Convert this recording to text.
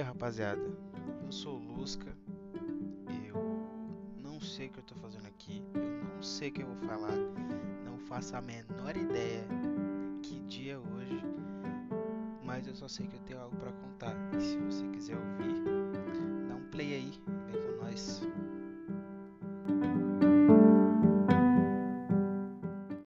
rapaziada, eu sou o Lusca, eu não sei o que eu tô fazendo aqui, eu não sei o que eu vou falar, não faço a menor ideia que dia é hoje, mas eu só sei que eu tenho algo para contar.